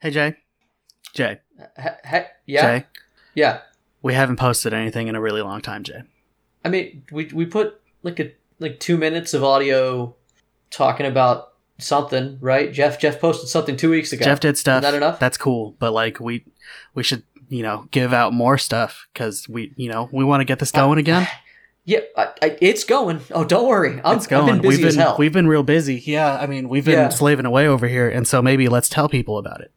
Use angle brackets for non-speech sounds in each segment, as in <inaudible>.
Hey Jay. Jay. Uh, he- he- yeah, Jay. yeah. We haven't posted anything in a really long time, Jay. I mean, we we put like a like two minutes of audio talking about something, right? Jeff Jeff posted something two weeks ago. Jeff did stuff. Isn't that enough? That's cool, but like we we should you know give out more stuff because we you know we want to get this going again. <sighs> Yeah, I, I, it's going. Oh, don't worry. I'm, it's going. I've been busy we've as been hell. we've been real busy. Yeah, I mean we've been Yeah. slaving away over here, and so maybe let's tell people about it.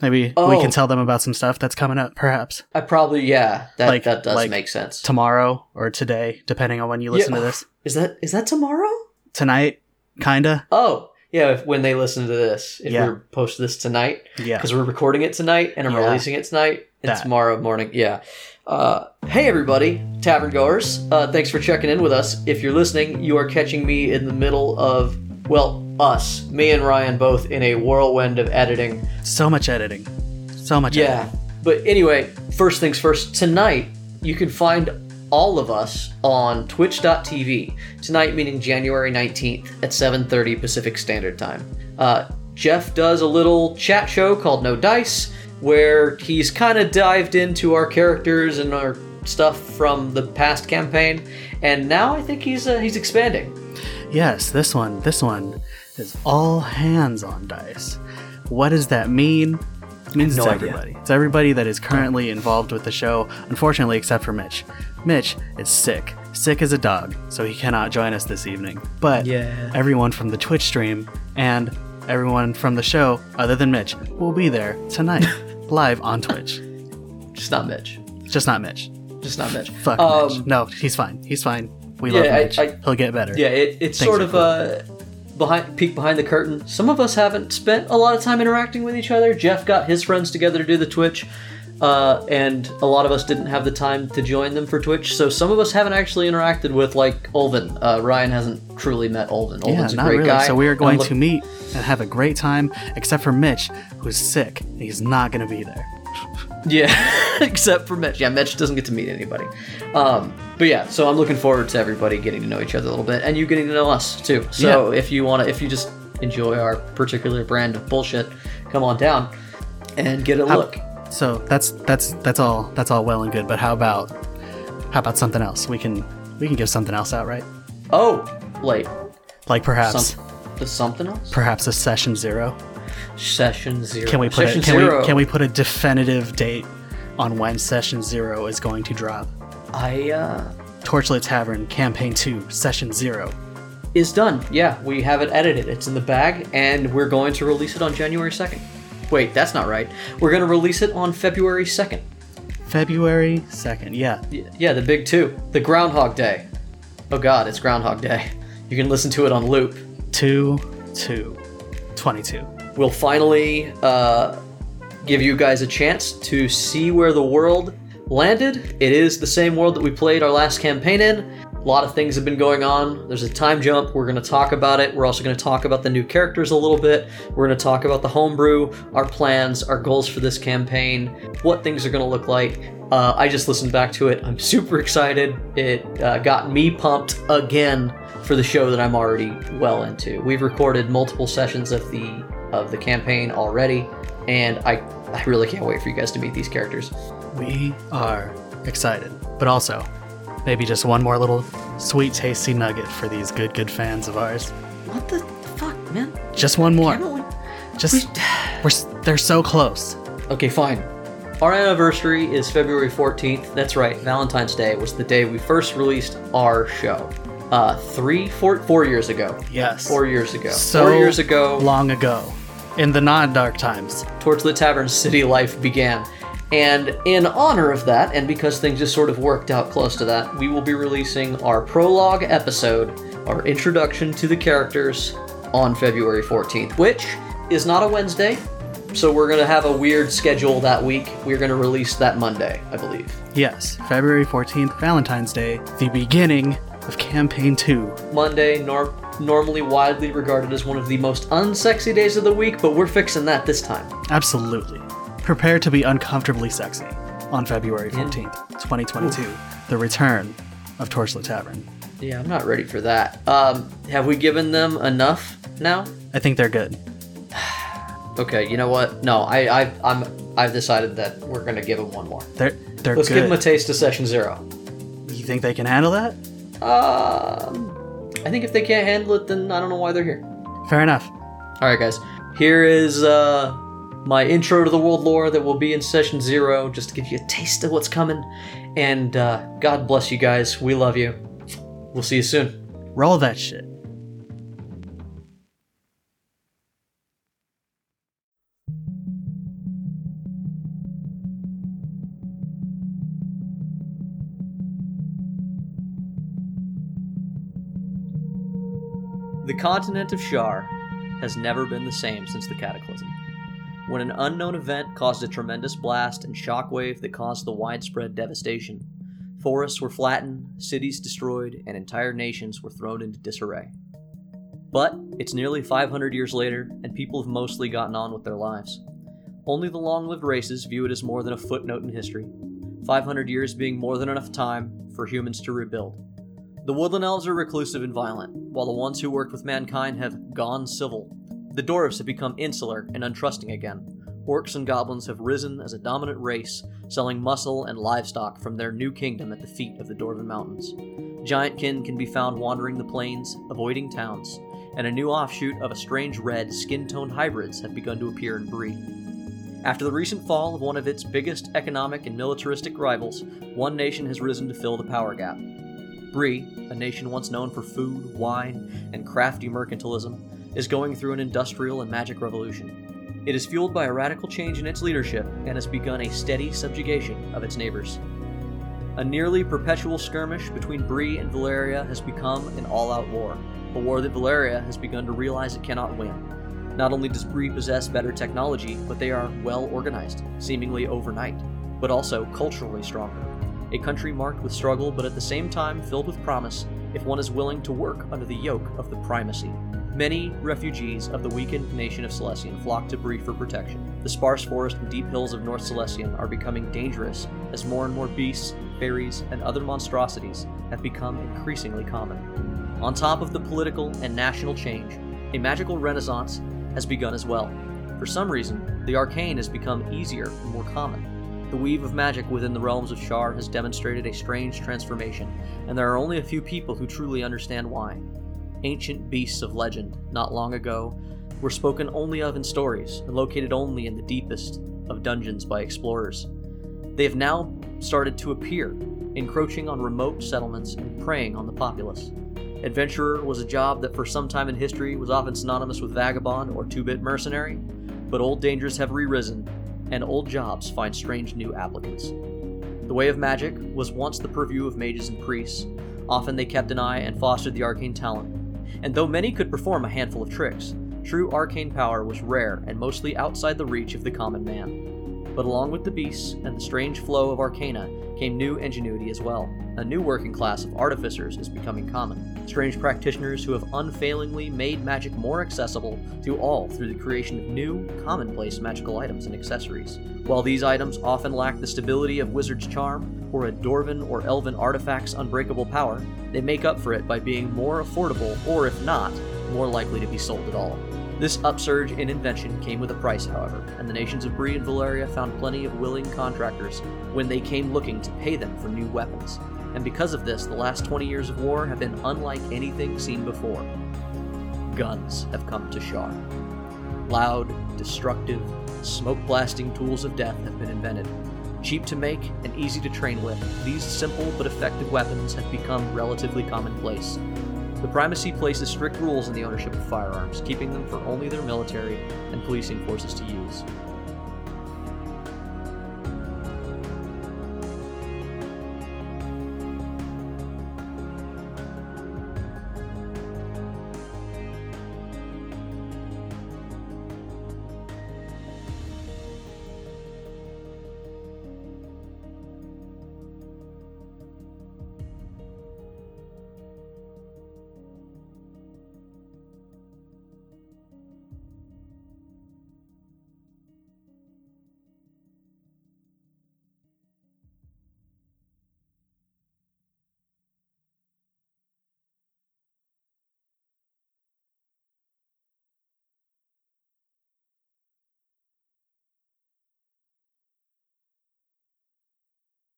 Maybe we Oh. can tell them about some stuff that's coming up, perhaps I probably yeah. That Like- that does like make sense. tomorrow or today, depending on when you listen Yeah. to this. Is that is that tomorrow? Tonight, kinda. Oh, yeah. If, when they listen to this, if Yeah. we post this tonight, Yeah. because we're recording it tonight and I'm Yeah. releasing it tonight. And That. tomorrow morning, yeah. Uh, hey everybody, tavern goers. Uh, thanks for checking in with us. If you're listening, you are catching me in the middle of well, us, me and Ryan, both in a whirlwind of editing. So much editing. So much. Yeah. editing. But anyway, first things first. Tonight, you can find all of us on twitch.tv. Tonight meaning January 19th at 7:30 Pacific Standard Time. Uh, Jeff does a little chat show called No Dice where he's kind of dived into our characters and our stuff from the past campaign and now I think he's uh, he's expanding. Yes, this one, this one is all hands on dice. What does that mean? It means no it's idea. everybody. It's everybody that is currently involved with the show, unfortunately, except for Mitch. Mitch is sick. Sick as a dog, so he cannot join us this evening. But Yeah. everyone from the Twitch stream and everyone from the show, other than Mitch, will be there tonight, <laughs> live on Twitch. Just not Mitch. Just not Mitch. Just not Mitch. Fuck Um, Mitch. No, he's fine. He's fine. We Yeah, love I- Mitch. I- He'll get better. Yeah, it, it's Things sort of uh, behind peek behind the curtain. Some of us haven't spent a lot of time interacting with each other. Jeff got his friends together to do the Twitch, uh, and a lot of us didn't have the time to join them for Twitch. So some of us haven't actually interacted with like Olvin. Uh, Ryan hasn't truly met Olvin. Yeah, Olvin's a not great really. guy. So we are going look- to meet and have a great time, except for Mitch, who's sick. He's not going to be there. <laughs> Yeah, <laughs> except for Mitch. Yeah, Mitch doesn't get to meet anybody. Um, but yeah, so I'm looking forward to everybody getting to know each other a little bit, and you getting to know us too. So if you want to, if you just enjoy our particular brand of bullshit, come on down and get a look. So that's that's that's all that's all well and good. But how about how about something else? We can we can give something else out, right? Oh, wait, Like perhaps some, something else. perhaps a session zero. Session zero. Can we put Session a, can zero? we can we put a definitive date on when session zero is going to drop? I uh, Torchlit Tavern Campaign Two Session Zero. is done. Yeah, we have it edited. It's in the bag, and we're going to release it on January second. Wait, that's not right. We're going to release it on February second. February second. Yeah, Yeah, the big two. The Groundhog Day. Oh god, it's Groundhog Day. You can listen to it on loop. two two. 22. We'll finally uh, give you guys a chance to see where the world landed. It is the same world that we played our last campaign in. A lot of things have been going on. There's a time jump. We're going to talk about it. We're also going to talk about the new characters a little bit. We're going to talk about the homebrew, our plans, our goals for this campaign, what things are going to look like. Uh, I just listened back to it. I'm super excited. It uh, got me pumped again for the show that I'm already well into. We've recorded multiple sessions of the of the campaign already, and I I really can't wait for you guys to meet these characters. We are excited, but also maybe just one more little sweet, tasty nugget for these good, good fans of ours. What the fuck, man? Just one more. We- Just we're they're so close. Okay, fine. Our anniversary is February 14th. That's right, Valentine's Day was the day we first released our show. Uh, three, four, four years ago. Yes. Four years ago. so four years ago, long ago, in the non-dark times. Torchlit Tavern city life began. And in honor of that, and because things just sort of worked out close to that, we will be releasing our prologue episode, our introduction to the characters, on February 14th, which is not a Wednesday. So we're going to have a weird schedule that week. We're going to release that Monday, I believe. Yes, February 14th, Valentine's Day, the beginning of campaign 2. Monday, nor- normally widely regarded as one of the most unsexy days of the week, but we're fixing that this time. Absolutely. Prepare to be uncomfortably sexy on February 14th, 2022. The return of Torchlit Tavern. Yeah, I'm not ready for that. Um, have we given them enough now? I think they're good. <sighs> Okay, you know what? No, I, I, I'm, I've decided that we're gonna give them one more. They're they're Let's good. give them a taste of session zero. you think they can handle that? Um, I think if they can't handle it, then I don't know why they're here. Fair enough. All right, guys. Here is uh, my intro to the world lore that will be in session zero, just to give you a taste of what's coming. And uh, God bless you guys. We love you. We'll see you soon. Roll that shit. The continent of Shar has never been the same since the Cataclysm. When an unknown event caused a tremendous blast and shockwave that caused the widespread devastation, forests were flattened, cities destroyed, and entire nations were thrown into disarray. But it's nearly 500 years later, and people have mostly gotten on with their lives. Only the long lived races view it as more than a footnote in history, 500 years being more than enough time for humans to rebuild. The woodland elves are reclusive and violent, while the ones who worked with mankind have gone civil. The dwarves have become insular and untrusting again. Orcs and goblins have risen as a dominant race, selling muscle and livestock from their new kingdom at the feet of the Dwarven Mountains. Giantkin can be found wandering the plains, avoiding towns, and a new offshoot of a strange red skin tone hybrids have begun to appear in Bree. After the recent fall of one of its biggest economic and militaristic rivals, one nation has risen to fill the power gap. Bree, a nation once known for food, wine, and crafty mercantilism, is going through an industrial and magic revolution. It is fueled by a radical change in its leadership and has begun a steady subjugation of its neighbors. A nearly perpetual skirmish between Bree and Valeria has become an all out war, a war that Valeria has begun to realize it cannot win. Not only does Bree possess better technology, but they are well organized, seemingly overnight, but also culturally stronger. A country marked with struggle, but at the same time filled with promise if one is willing to work under the yoke of the primacy. Many refugees of the weakened nation of Celestian flock to Bree for protection. The sparse forest and deep hills of North Celestian are becoming dangerous as more and more beasts, fairies, and other monstrosities have become increasingly common. On top of the political and national change, a magical renaissance has begun as well. For some reason, the arcane has become easier and more common. The weave of magic within the realms of Shar has demonstrated a strange transformation, and there are only a few people who truly understand why. Ancient beasts of legend, not long ago, were spoken only of in stories and located only in the deepest of dungeons by explorers. They have now started to appear, encroaching on remote settlements and preying on the populace. Adventurer was a job that for some time in history was often synonymous with vagabond or two bit mercenary, but old dangers have re risen, and old jobs find strange new applicants. The way of magic was once the purview of mages and priests. Often they kept an eye and fostered the arcane talent. And though many could perform a handful of tricks, true arcane power was rare and mostly outside the reach of the common man. But along with the beasts and the strange flow of arcana came new ingenuity as well. A new working class of artificers is becoming common. Strange practitioners who have unfailingly made magic more accessible to all through the creation of new, commonplace magical items and accessories. While these items often lack the stability of wizard's charm or a dwarven or elven artifact's unbreakable power, they make up for it by being more affordable or, if not, more likely to be sold at all. This upsurge in invention came with a price, however, and the nations of Bree and Valeria found plenty of willing contractors when they came looking to pay them for new weapons. And because of this, the last 20 years of war have been unlike anything seen before. Guns have come to Shar. Loud, destructive, smoke blasting tools of death have been invented. Cheap to make and easy to train with, these simple but effective weapons have become relatively commonplace. The primacy places strict rules on the ownership of firearms, keeping them for only their military and policing forces to use.